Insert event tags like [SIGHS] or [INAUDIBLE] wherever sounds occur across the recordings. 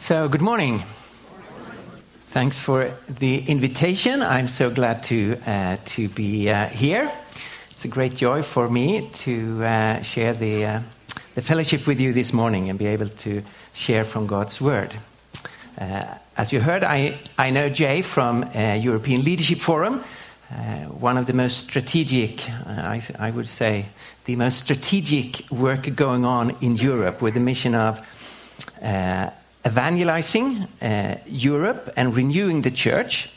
So, good morning. Thanks for the invitation. I'm so glad to, uh, to be uh, here. It's a great joy for me to uh, share the, uh, the fellowship with you this morning and be able to share from God's Word. Uh, as you heard, I, I know Jay from uh, European Leadership Forum, one of the most strategic, I, I would say, the most strategic work going on in Europe with the mission of evangelizing uh, Europe and renewing the church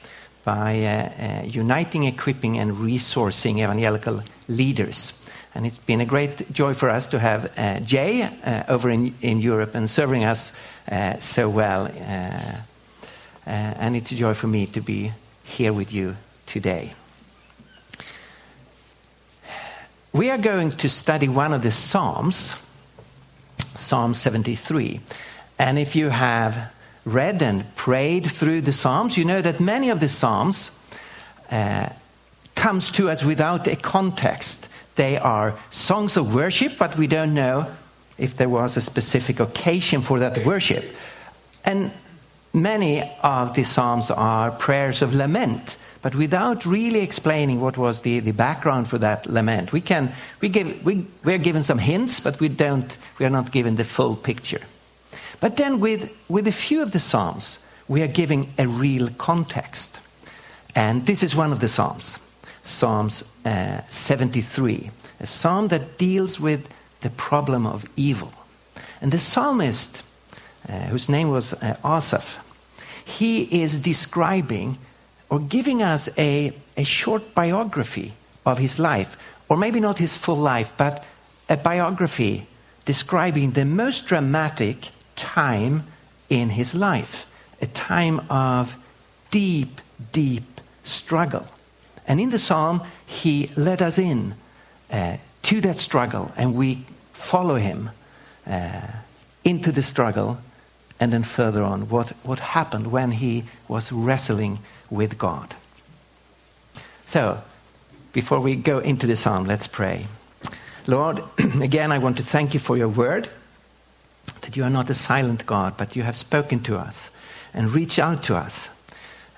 by uh, uh, uniting, equipping, and resourcing evangelical leaders. And it's been a great joy for us to have uh, Jay uh, over in, in, Europe and serving us uh, so well. and it's a joy for me to be here with you today. We are going to study one of the Psalms, Psalm 73. And if you have read and prayed through the Psalms, you know that many of the Psalms uh, comes to us without a context. They are songs of worship, but we don't know if there was a specific occasion for that worship. And many of the Psalms are prayers of lament, but without really explaining what was the, the background for that lament. We, can, we, give, we, we are given some hints, but we, don't, we are not given the full picture. But then, with, with a few of the Psalms, we are giving a real context. And this is one of the Psalms, Psalms uh, 73, a psalm that deals with the problem of evil. And the psalmist, uh, whose name was uh, Asaph, he is describing or giving us a, a short biography of his life, or maybe not his full life, but a biography describing the most dramatic time in his life, a time of deep, deep struggle. And in the psalm, he led us in uh, to that struggle, and we follow him uh, into the struggle, and then further on, what, what happened when he was wrestling with God. So, before we go into the psalm, let's pray. Lord, [CLEARS THROAT] again, I want to thank you for your word that you are not a silent God, but you have spoken to us and reached out to us.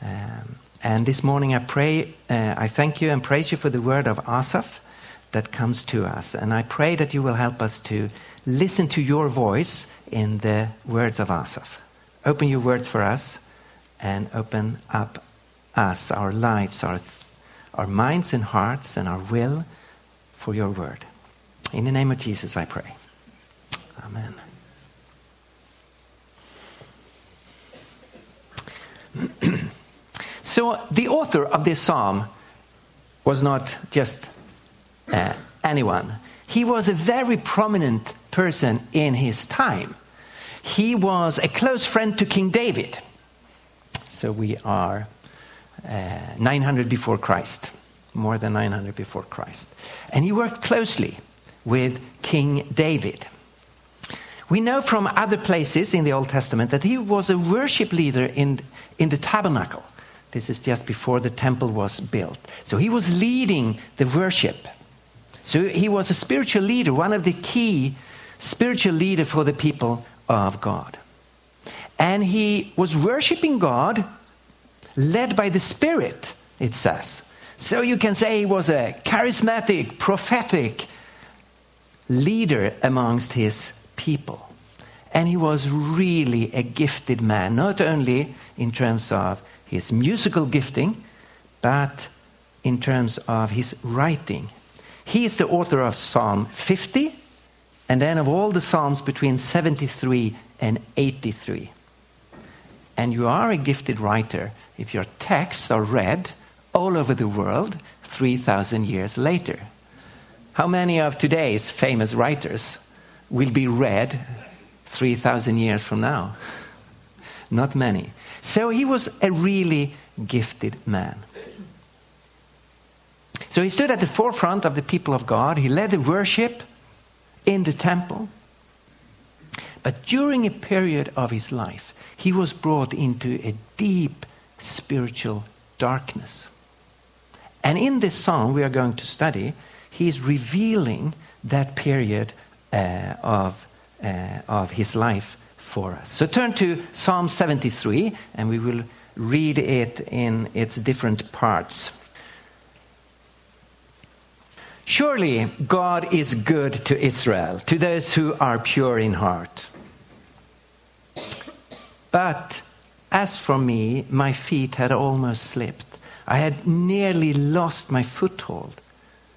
Um, and this morning I pray, uh, I thank you and praise you for the word of Asaph that comes to us. And I pray that you will help us to listen to your voice in the words of Asaph. Open your words for us and open up us, our lives, our, our minds and hearts, and our will for your word. In the name of Jesus, I pray. Amen. [CLEARS THROAT] so the author of this psalm was not just uh, anyone. He was a very prominent person in his time. He was a close friend to King David. So we are uh, 900 before Christ, more than 900 before Christ. And he worked closely with King David. We know from other places in the Old Testament that he was a worship leader in, in the tabernacle. This is just before the temple was built. So he was leading the worship. So he was a spiritual leader, one of the key spiritual leader for the people of God. And he was worshiping God led by the Spirit, it says. So you can say he was a charismatic, prophetic leader amongst his people. And he was really a gifted man, not only in terms of his musical gifting, but in terms of his writing. He is the author of Psalm 50, and then of all the Psalms between 73 and 83. And you are a gifted writer if your texts are read all over the world 3,000 years later. How many of today's famous writers will be read 3,000 years from now. Not many. So he was a really gifted man. So he stood at the forefront of the people of God. He led the worship in the temple. But during a period of his life, he was brought into a deep spiritual darkness. And in this song we are going to study, he is revealing that period of, uh, of his life for us. So turn to Psalm 73 and we will read it in its different parts. Surely God is good to Israel, to those who are pure in heart. But as for me, my feet had almost slipped. I had nearly lost my foothold,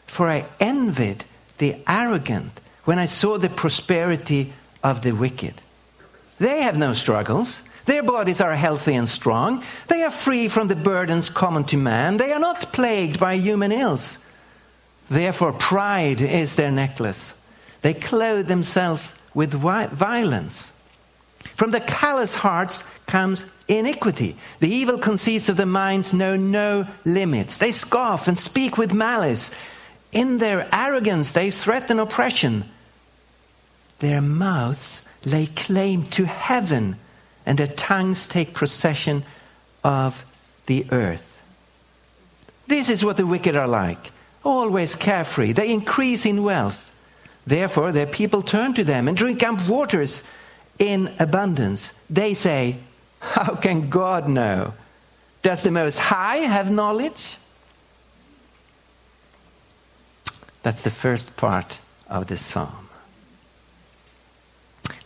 for I envied the arrogant when I saw the prosperity of the wicked. They have no struggles. Their bodies are healthy and strong. They are free from the burdens common to man. They are not plagued by human ills. Therefore, pride is their necklace. They clothe themselves with violence. From the callous hearts comes iniquity. The evil conceits of the minds know no limits. They scoff and speak with malice. In their arrogance, they threaten oppression. Their mouths lay claim to heaven, and their tongues take possession of the earth. This is what the wicked are like always carefree. They increase in wealth. Therefore, their people turn to them and drink up waters in abundance. They say, How can God know? Does the Most High have knowledge? That's the first part of the psalm.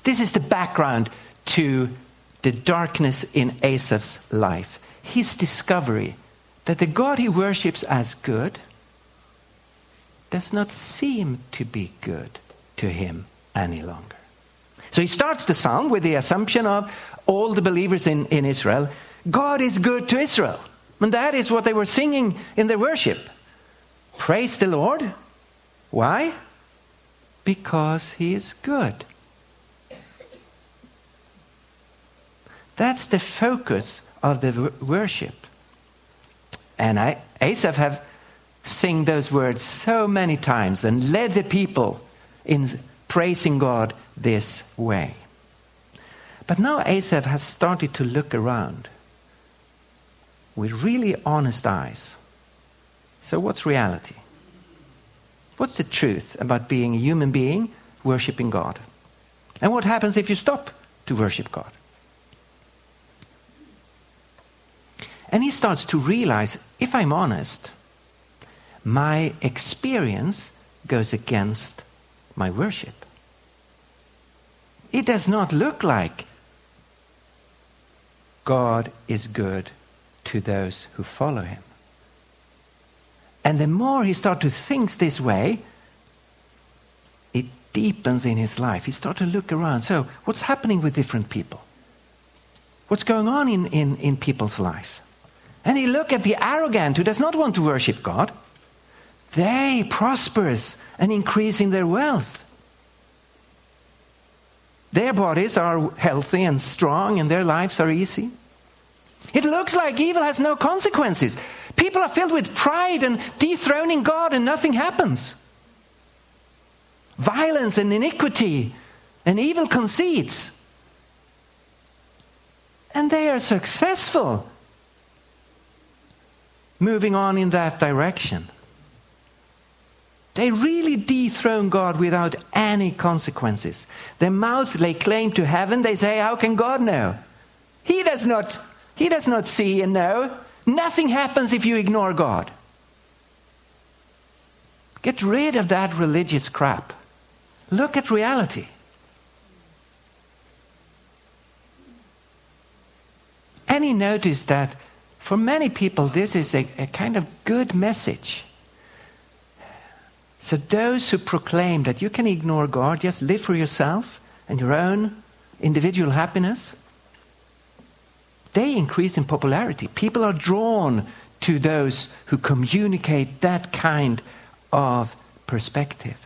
This is the background to the darkness in Asaph's life. His discovery that the God he worships as good does not seem to be good to him any longer. So he starts the psalm with the assumption of all the believers in, in Israel God is good to Israel. And that is what they were singing in their worship. Praise the Lord. Why? Because he is good. That's the focus of the worship. And I, Asaph have sing those words so many times and led the people in praising God this way. But now Asaph has started to look around with really honest eyes. So, what's reality? What's the truth about being a human being worshiping God? And what happens if you stop to worship God? And he starts to realize if I'm honest, my experience goes against my worship. It does not look like God is good to those who follow him. And the more he starts to think this way, it deepens in his life. He starts to look around. So, what's happening with different people? What's going on in, in, in people's life? And he look at the arrogant who does not want to worship God they prosperous and increase in their wealth. Their bodies are healthy and strong, and their lives are easy. It looks like evil has no consequences. People are filled with pride and dethroning God, and nothing happens. Violence and iniquity and evil conceits. And they are successful moving on in that direction. They really dethrone God without any consequences. Their mouth lay claim to heaven. They say, How can God know? He does not, he does not see and know. Nothing happens if you ignore God. Get rid of that religious crap. Look at reality. And he noticed that for many people, this is a, a kind of good message. So, those who proclaim that you can ignore God, just live for yourself and your own individual happiness, they increase in popularity. People are drawn to those who communicate that kind of perspective.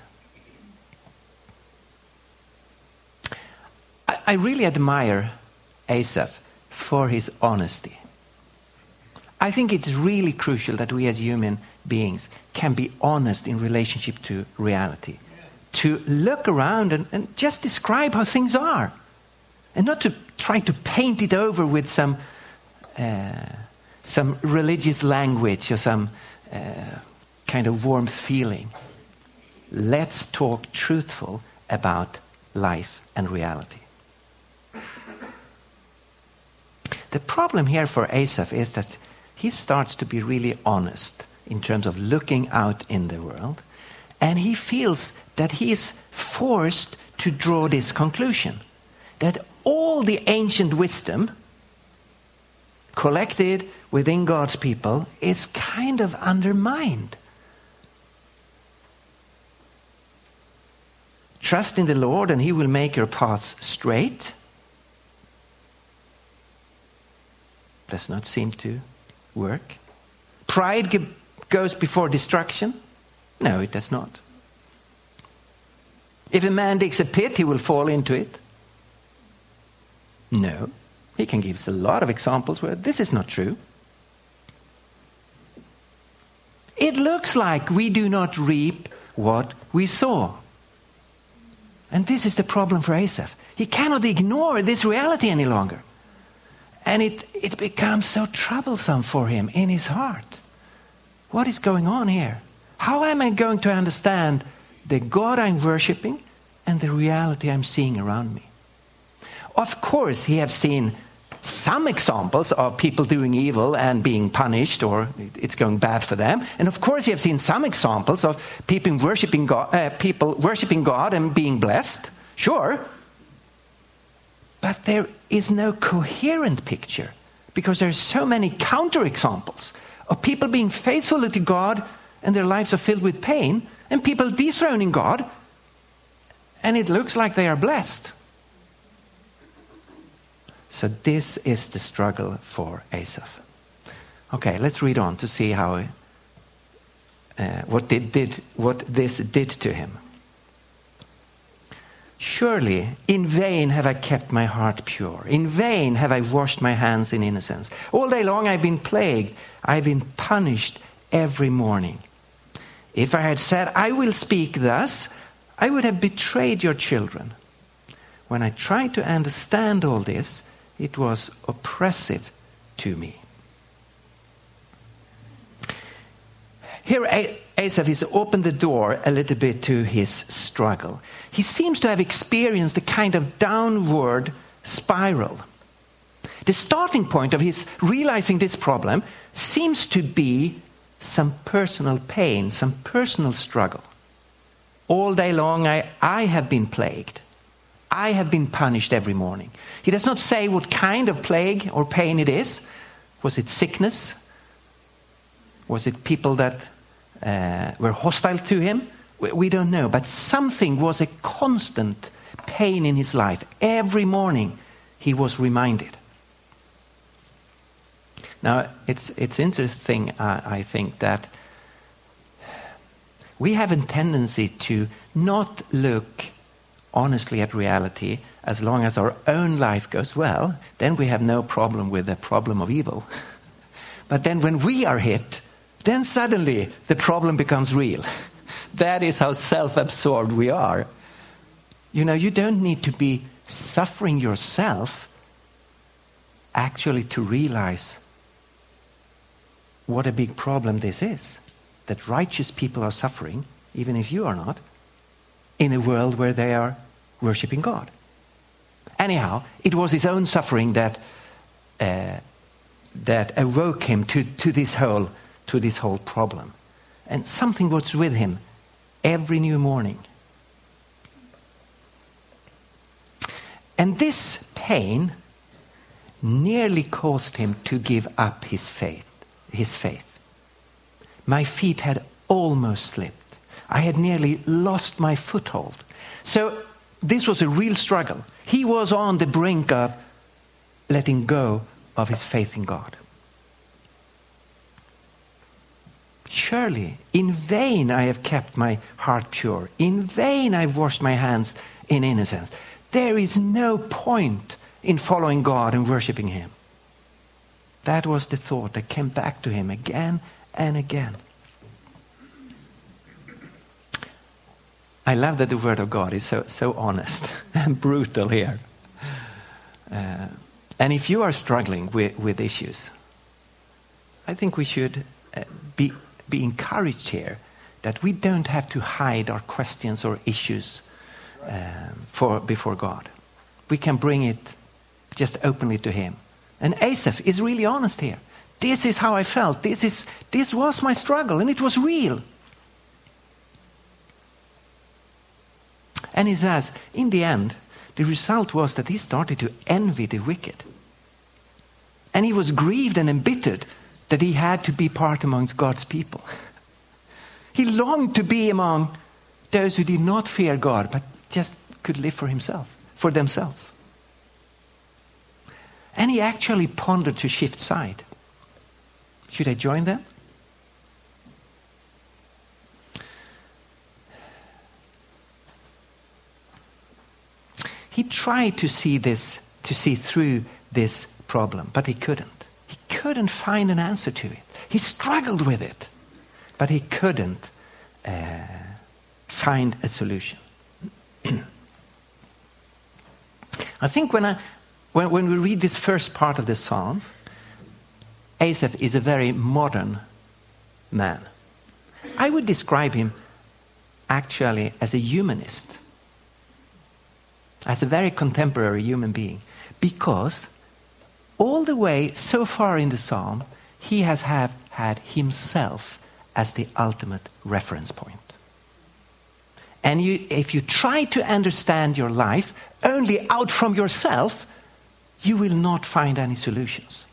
I, I really admire Asaph for his honesty. I think it's really crucial that we as human beings can be honest in relationship to reality. To look around and, and just describe how things are. And not to try to paint it over with some, uh, some religious language or some uh, kind of warm feeling. Let's talk truthful about life and reality. the problem here for Asaph is that he starts to be really honest in terms of looking out in the world, and he feels that he is forced to draw this conclusion that all the ancient wisdom collected within God's people is kind of undermined. Trust in the Lord, and He will make your paths straight. Does not seem to work. Pride goes before destruction. No, it does not. If a man digs a pit, he will fall into it. No. He can give us a lot of examples where this is not true. It looks like we do not reap what we sow. And this is the problem for Asaph. He cannot ignore this reality any longer. And it, it becomes so troublesome for him in his heart. What is going on here? How am I going to understand the God I'm worshiping and the reality I'm seeing around me? Of course, he has seen some examples of people doing evil and being punished or it's going bad for them. And of course, you have seen some examples of people worshiping God, uh, people worshiping God and being blessed. Sure. But there is no coherent picture because there are so many counterexamples of people being faithful to God and their lives are filled with pain, and people dethroning God and it looks like they are blessed. So this is the struggle for Asaph. Okay, let's read on to see how uh, what did, did what this did to him. Surely in vain have I kept my heart pure. In vain have I washed my hands in innocence. All day long I've been plagued. I've been punished every morning. If I had said, I will speak thus, I would have betrayed your children. When I tried to understand all this, it was oppressive to me. Here, Asaph has opened the door a little bit to his struggle. He seems to have experienced a kind of downward spiral. The starting point of his realizing this problem seems to be some personal pain, some personal struggle. All day long, I, I have been plagued. I have been punished every morning. He does not say what kind of plague or pain it is. Was it sickness? Was it people that uh, were hostile to him? We, we don't know. But something was a constant pain in his life. Every morning he was reminded. Now, it's, it's interesting, uh, I think, that we have a tendency to not look honestly at reality as long as our own life goes well, then we have no problem with the problem of evil. [LAUGHS] but then when we are hit, then suddenly the problem becomes real. that is how self absorbed we are. You know, you don't need to be suffering yourself actually to realize what a big problem this is that righteous people are suffering, even if you are not, in a world where they are worshipping God. Anyhow, it was his own suffering that, uh, that awoke him to, to, this whole, to this whole problem. And something was with him every new morning. And this pain nearly caused him to give up his faith. His faith. My feet had almost slipped. I had nearly lost my foothold. So this was a real struggle. He was on the brink of letting go of his faith in God. Surely, in vain I have kept my heart pure. In vain I've washed my hands in innocence. There is no point in following God and worshiping Him. That was the thought that came back to him again and again. I love that the Word of God is so, so honest [LAUGHS] and brutal here. Uh, and if you are struggling with, with issues, I think we should uh, be, be encouraged here that we don't have to hide our questions or issues um, for, before God. We can bring it just openly to Him And Asaph is really honest here. This is how I felt. This, is, this was my struggle, and it was real. And he says, in the end, the result was that he started to envy the wicked. And he was grieved and embittered that he had to be part amongst God's people. He longed to be among those who did not fear God, but just could live for himself, for themselves. And he actually pondered to shift side. Should I join them? He tried to see this, to see through this problem, but he couldn't. Couldn't find an answer to it. He struggled with it, but he couldn't uh, find a solution. [CLEARS THROAT] I think when, I, when, when we read this first part of the Psalms, Asaph is a very modern man. I would describe him actually as a humanist as a very contemporary human being because all the way so far in the psalm, he has have had himself as the ultimate reference point. And you, if you try to understand your life only out from yourself, you will not find any solutions.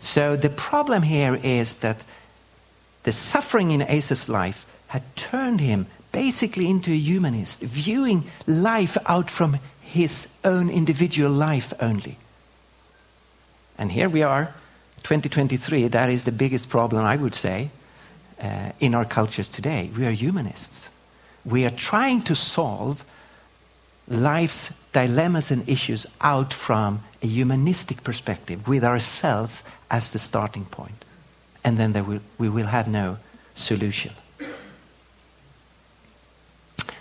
So the problem here is that the suffering in Asaph's life had turned him basically into a humanist, viewing life out from his own individual life only. And here we are, 2023, that is the biggest problem, I would say, uh, in our cultures today. We are humanists. We are trying to solve life's dilemmas and issues out from a humanistic perspective, with ourselves as the starting point. And then will, we will have no solution.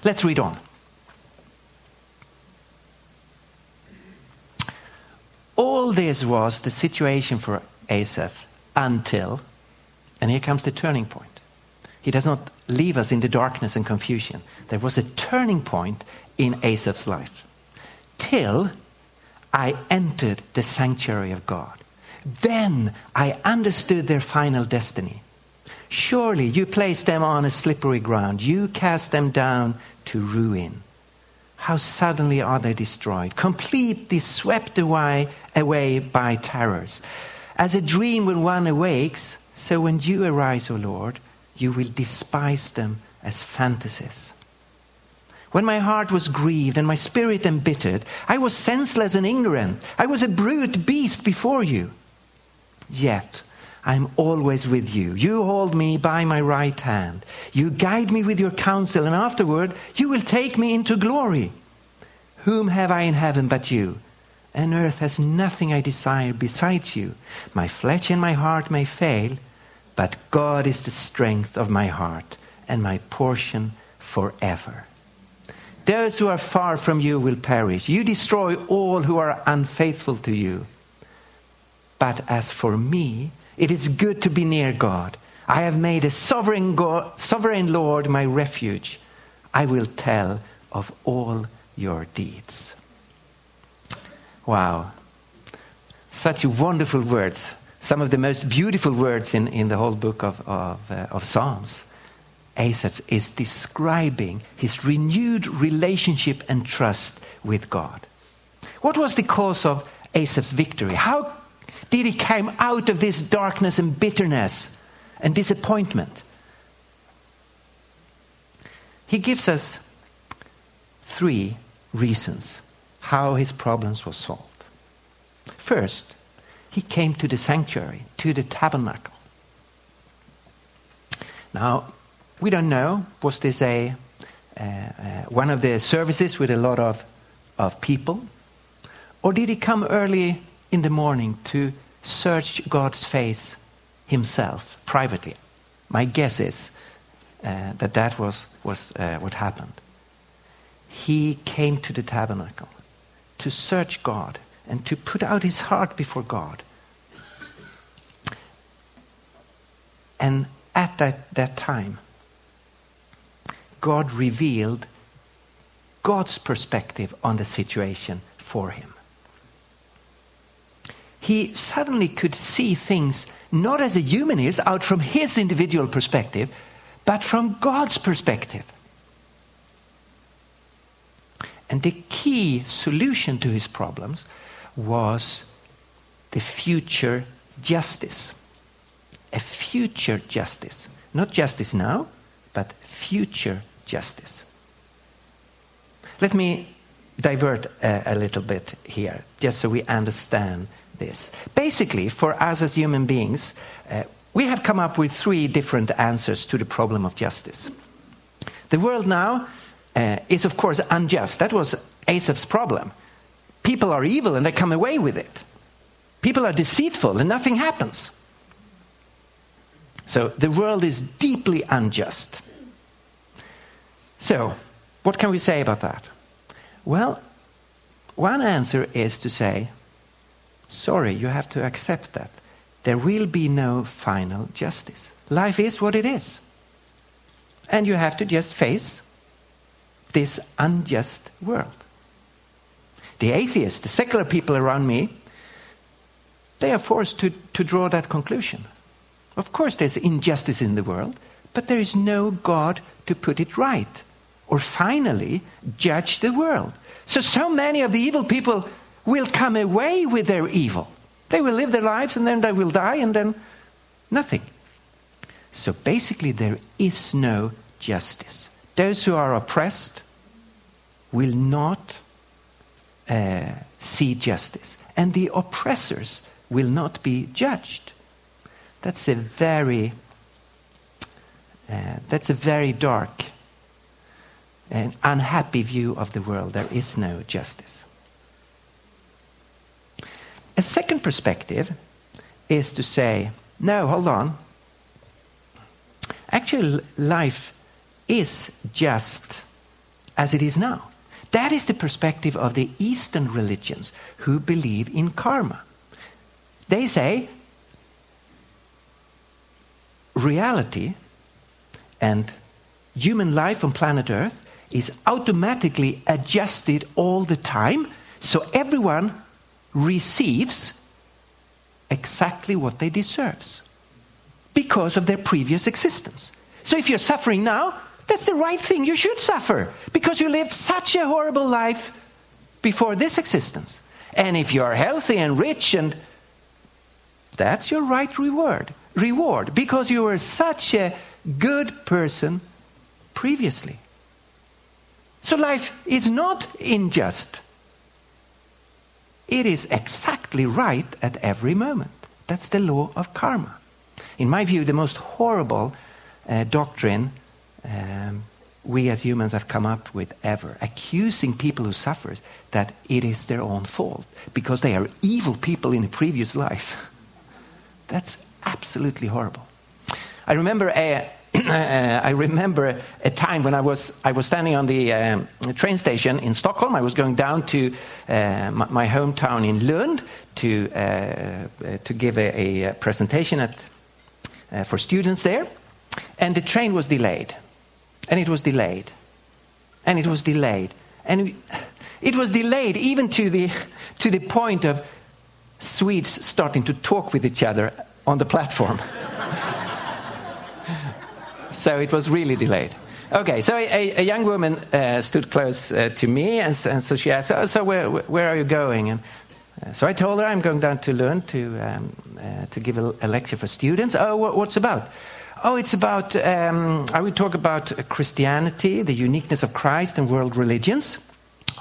Let's read on. All this was the situation for Asaph until, and here comes the turning point. He does not leave us in the darkness and confusion. There was a turning point in Asaph's life. Till I entered the sanctuary of God. Then I understood their final destiny. Surely you placed them on a slippery ground. You cast them down to ruin. How suddenly are they destroyed, completely swept away, away by terrors. As a dream when one awakes, so when you arise, O Lord, you will despise them as fantasies. When my heart was grieved and my spirit embittered, I was senseless and ignorant. I was a brute beast before you. Yet I'm always with you. You hold me by my right hand. You guide me with your counsel, and afterward you will take me into glory. Whom have I in heaven but you? And earth has nothing I desire besides you. My flesh and my heart may fail, but God is the strength of my heart and my portion forever. Those who are far from you will perish. You destroy all who are unfaithful to you. But as for me, it is good to be near God. I have made a sovereign, God, sovereign Lord my refuge. I will tell of all your deeds. Wow. Such wonderful words. Some of the most beautiful words in, in the whole book of, of, uh, of Psalms. Asaph is describing his renewed relationship and trust with God. What was the cause of Asaph's victory? How did he come out of this darkness and bitterness and disappointment? He gives us three reasons how his problems were solved. First, he came to the sanctuary, to the tabernacle. Now, we don't know, was this a, uh, uh, one of the services with a lot of, of people? Or did he come early in the morning to search God's face himself privately. My guess is uh, that that was, was uh, what happened. He came to the tabernacle to search God and to put out his heart before God. And at that, that time, God revealed God's perspective on the situation for him he suddenly could see things not as a human is, out from his individual perspective, but from God's perspective. And the key solution to his problems was the future justice. A future justice. Not justice now, but future justice. Let me divert a, a, little bit here, just so we understand this. Basically, for us as human beings, uh, we have come up with three different answers to the problem of justice. The world now uh, is, of course, unjust. That was Asaph's problem. People are evil and they come away with it. People are deceitful and nothing happens. So the world is deeply unjust. So, what can we say about that? Well, one answer is to say, sorry, you have to accept that. There will be no final justice. Life is what it is. And you have to just face this unjust world. The atheists, the secular people around me, they are forced to, to draw that conclusion. Of course, there's injustice in the world, but there is no God to put it right or finally judge the world. So, so many of the evil people will come away with their evil. They will live their lives and then they will die and then nothing. So basically, there is no justice. Those who are oppressed will not uh, see justice, and the oppressors will not be judged. That's a very uh, that's a very dark and unhappy view of the world. There is no justice. A second perspective is to say, no, hold on. Actually, life is just as it is now. That is the perspective of the Eastern religions who believe in karma. They say reality and human life on planet Earth is automatically adjusted all the time, so everyone receives exactly what they deserve because of their previous existence. So if you're suffering now, that's the right thing. You should suffer because you lived such a horrible life before this existence. And if you are healthy and rich and that's your right reward. Reward because you were such a good person previously. So life is not unjust. It is exactly right at every moment. That's the law of karma. In my view, the most horrible uh, doctrine um, we as humans have come up with ever, accusing people who suffer that it is their own fault because they are evil people in a previous life. [LAUGHS] That's absolutely horrible. I remember a, [CLEARS THROAT] I remember a time when I was, I was standing on the um, train station in Stockholm. I was going down to uh, my, my, hometown in Lund to, uh, uh to give a, a presentation at, uh, for students there. And the train was delayed. And it was delayed. And it was delayed. And [SIGHS] it was delayed even to the, to the point of Swedes starting to talk with each other on the platform. [LAUGHS] so it was really delayed. Okay, so a, a young woman uh, stood close uh, to me, and, and, so she asked, "So, so where, where are you going?" And uh, so I told her I'm going down to Lund to um, uh, to give a, a, lecture for students. Oh, what, what's about? Oh, it's about. Um, I will talk about Christianity, the uniqueness of Christ, and world religions.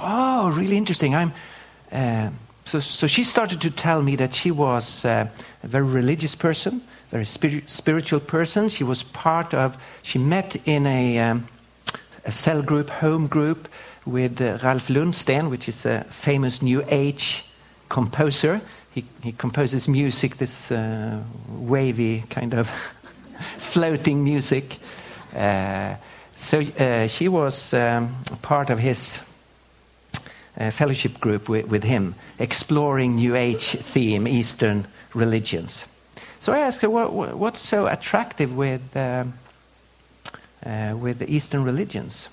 Oh, really interesting. I'm. Uh, so, so she started to tell me that she was uh, a very religious person very spiritual person. She was part of, she met in a, um, a cell group, home group, with uh, Ralph Lundsten, which is a famous New Age composer. He, he composes music, this uh, wavy kind of [LAUGHS] floating music. Uh, so uh, she was um, part of his uh, fellowship group with, with him, exploring New Age theme, Eastern religions. So I asked her, what, what's so attractive with, uh, uh, with the Eastern religions?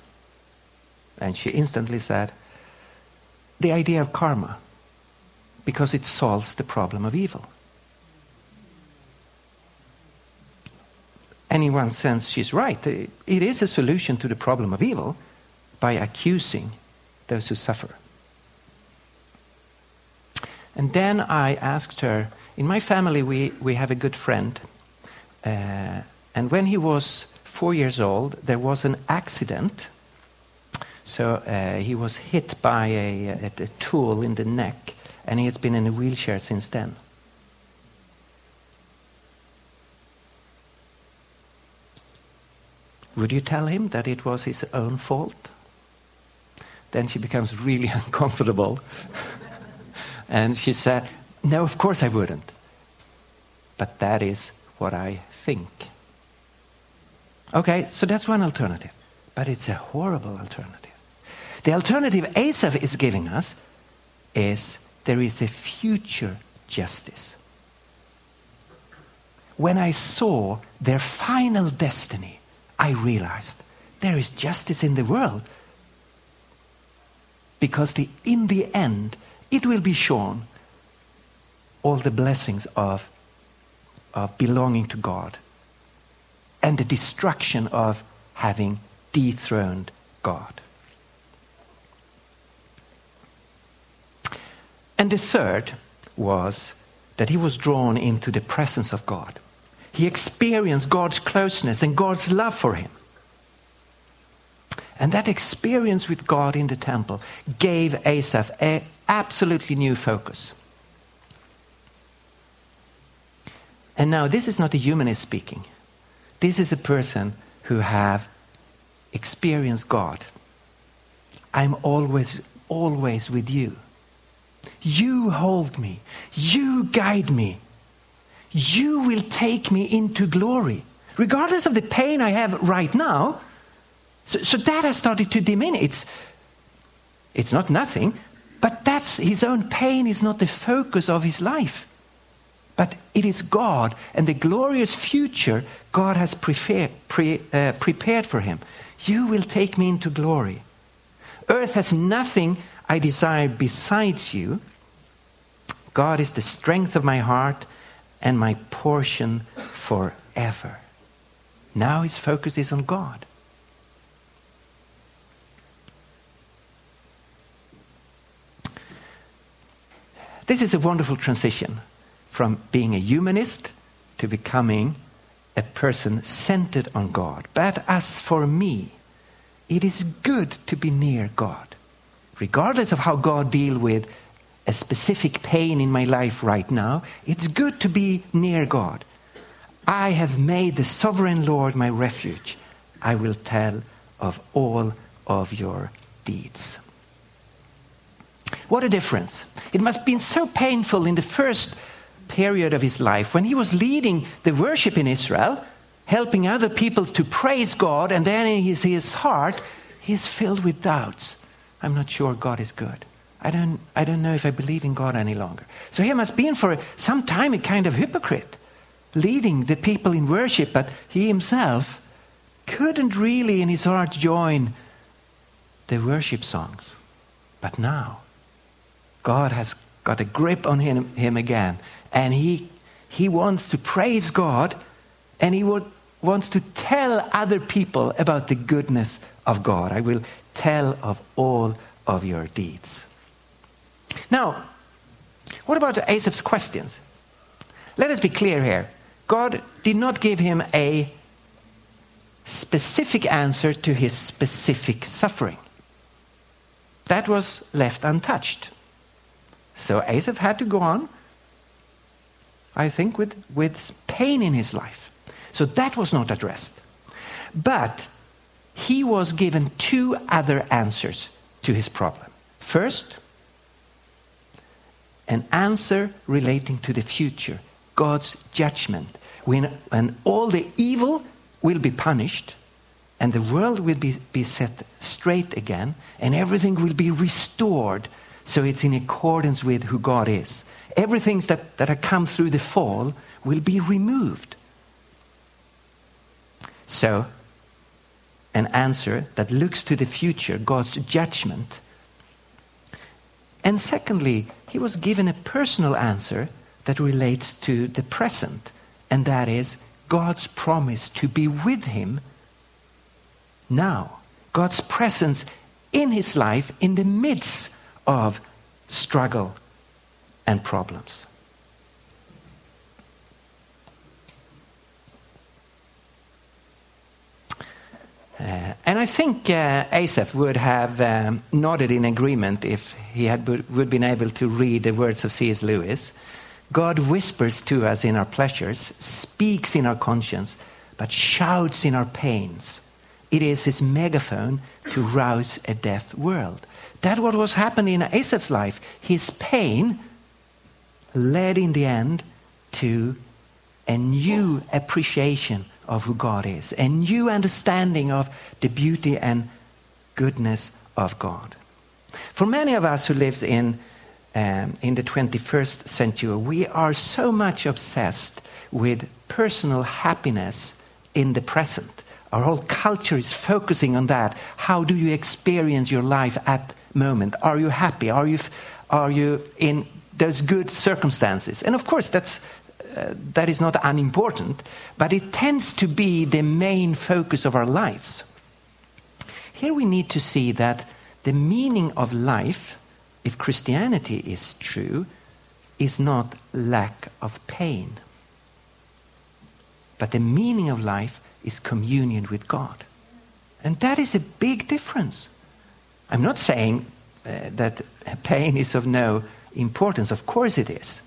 And she instantly said, the idea of karma. because it solves the problem of evil. And in one sense, she's right. It is a solution to the problem of evil by accusing those who suffer. And then I asked her, in my family, we, we have a good friend. Uh, and when he was four years old, there was an accident. So uh, he was hit by a, a, a tool in the neck, and he has been in a wheelchair since then. Would you tell him that it was his own fault? Then she becomes really [LAUGHS] uncomfortable. [LAUGHS] and she said, No, of course I wouldn't. But that is what I think. Okay, so that's one alternative. But it's a horrible alternative. The alternative Asaph is giving us is there is a future justice. When I saw their final destiny, I realized there is justice in the world. Because the, in the end, it will be shown all the blessings of, of belonging to God and the destruction of having dethroned God. And the third was that he was drawn into the presence of God. He experienced God's closeness and God's love for him. And that experience with God in the temple gave Asaph an absolutely new focus. And now, this is not a humanist speaking. This is a person who have experienced God. I'm always, always with you. You hold me. You guide me you will take me into glory, regardless of the pain I have right now. So, so that has started to diminish. It's, it's not nothing, but that's his own pain is not the focus of his life. But it is God and the glorious future God has prepared, pre, uh, prepared for him. You will take me into glory. Earth has nothing I desire besides you. God is the strength of my heart and my portion forever. Now his focus is on God. This is a wonderful transition from being a humanist to becoming a person centered on God. But as for me, it is good to be near God, regardless of how God deal with a specific pain in my life right now, it's good to be near God. I have made the sovereign Lord my refuge. I will tell of all of your deeds. What a difference. It must have been so painful in the first period of his life when he was leading the worship in Israel, helping other people to praise God, and then in his, his heart, he's filled with doubts. I'm not sure God is good. I don't, I don't know if I believe in God any longer. So he must be for some time a kind of hypocrite, leading the people in worship, but he himself couldn't really in his heart join the worship songs. But now, God has got a grip on him, him again, and he, he wants to praise God, and he would, wants to tell other people about the goodness of God. I will tell of all of your deeds. Now, what about Asaph's questions? Let us be clear here. God did not give him a specific answer to his specific suffering. That was left untouched. So Asaph had to go on, I think, with, with pain in his life. So that was not addressed. But he was given two other answers to his problem. First, an answer relating to the future, God's judgment, when, when all the evil will be punished and the world will be, be set straight again and everything will be restored so it's in accordance with who God is. Everything that, that have come through the fall will be removed. So, an answer that looks to the future, God's judgment. And secondly, he was given a personal answer that relates to the present, and that is God's promise to be with him now. God's presence in his life in the midst of struggle and problems. Uh, and I think uh, Asaph would have um, nodded in agreement if he had would been able to read the words of C.S. Lewis. God whispers to us in our pleasures, speaks in our conscience, but shouts in our pains. It is his megaphone to rouse a deaf world. That what was happening in Asaph's life. His pain led in the end to a new appreciation of who God is, a new understanding of the beauty and goodness of God. For many of us who live in, um, in the 21st century, we are so much obsessed with personal happiness in the present. Our whole culture is focusing on that. How do you experience your life at moment? Are you happy? Are you, are you in those good circumstances? And of course, that's uh, that is not unimportant, but it tends to be the main focus of our lives. Here we need to see that the meaning of life, if Christianity is true, is not lack of pain. But the meaning of life is communion with God. And that is a big difference. I'm not saying uh, that pain is of no importance. Of course it is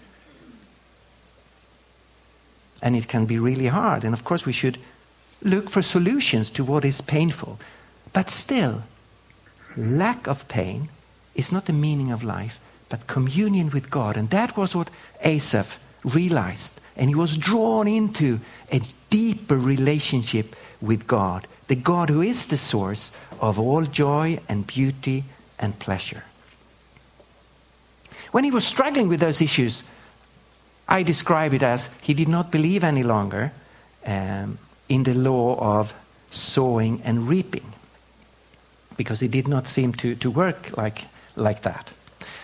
and it can be really hard. And of course, we should look for solutions to what is painful. But still, lack of pain is not the meaning of life, but communion with God. And that was what Asaph realized. And he was drawn into a deeper relationship with God, the God who is the source of all joy and beauty and pleasure. When he was struggling with those issues, I describe it as he did not believe any longer um, in the law of sowing and reaping because it did not seem to, to work like, like that.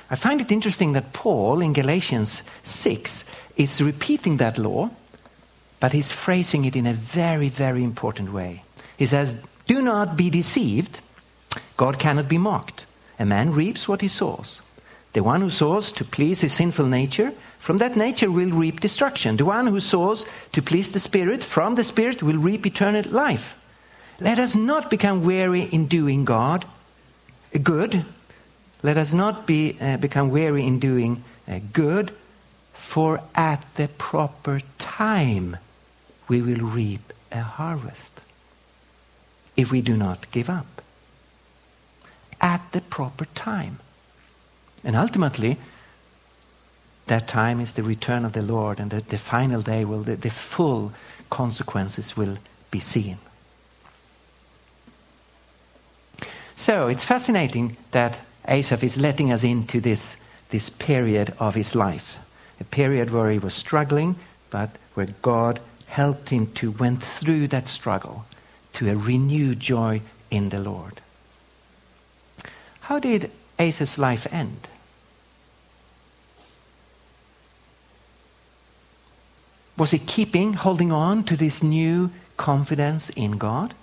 I find it interesting that Paul in Galatians 6 is repeating that law, but he's phrasing it in a very, very important way. He says, Do not be deceived. God cannot be mocked. A man reaps what he sows. The one who sows to please his sinful nature from that nature will reap destruction. The one who sows to please the Spirit, from the Spirit will reap eternal life. Let us not become weary in doing God good. Let us not be, uh, become weary in doing uh, good, for at the proper time we will reap a harvest if we do not give up. At the proper time. And ultimately, that time is the return of the Lord, and the, the final day will, the, the full consequences will be seen. So it's fascinating that Asaph is letting us into this, this period of his life, a period where he was struggling, but where God helped him to went through that struggle to a renewed joy in the Lord. How did Asaph's life end? Was he keeping, holding on to this new confidence in God?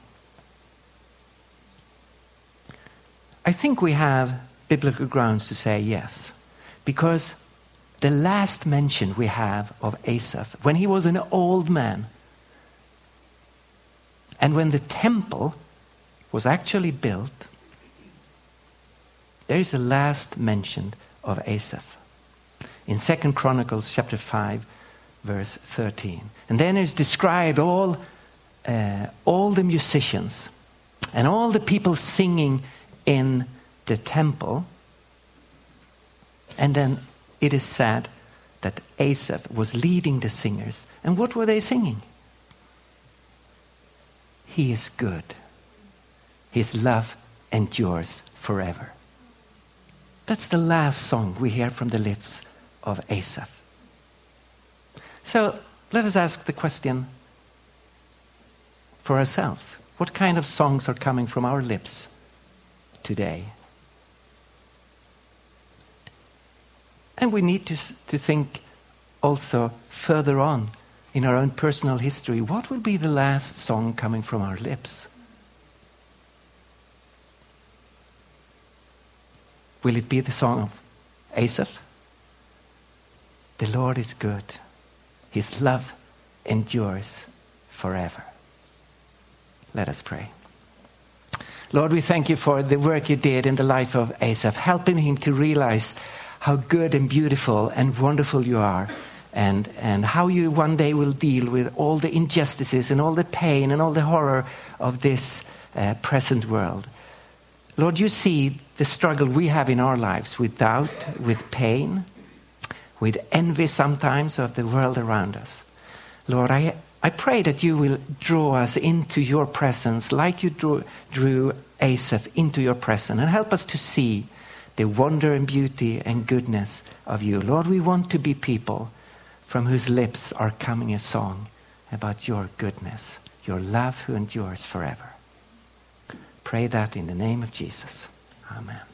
I think we have biblical grounds to say yes. Because the last mention we have of Asaph, when he was an old man, and when the temple was actually built, there is a last mention of Asaph. In 2nd Chronicles chapter 5, verse 13. And then is described all, uh, all the musicians and all the people singing in the temple. And then it is said that Asaph was leading the singers. And what were they singing? He is good. His love endures forever. That's the last song we hear from the lips of Asaph. So let us ask the question for ourselves what kind of songs are coming from our lips today? And we need to, to think also further on in our own personal history what will be the last song coming from our lips? Will it be the song of Asaph? The Lord is good, His love endures forever. Let us pray. Lord, we thank you for the work you did in the life of Asaph, helping him to realize how good and beautiful and wonderful you are, and, and how you one day will deal with all the injustices and all the pain and all the horror of this uh, present world. Lord, you see the struggle we have in our lives with doubt, with pain, with envy sometimes of the world around us. Lord, I, I pray that you will draw us into your presence like you drew, drew Asaph into your presence and help us to see the wonder and beauty and goodness of you. Lord, we want to be people from whose lips are coming a song about your goodness, your love who endures forever. Pray that in the name of Jesus. Amen.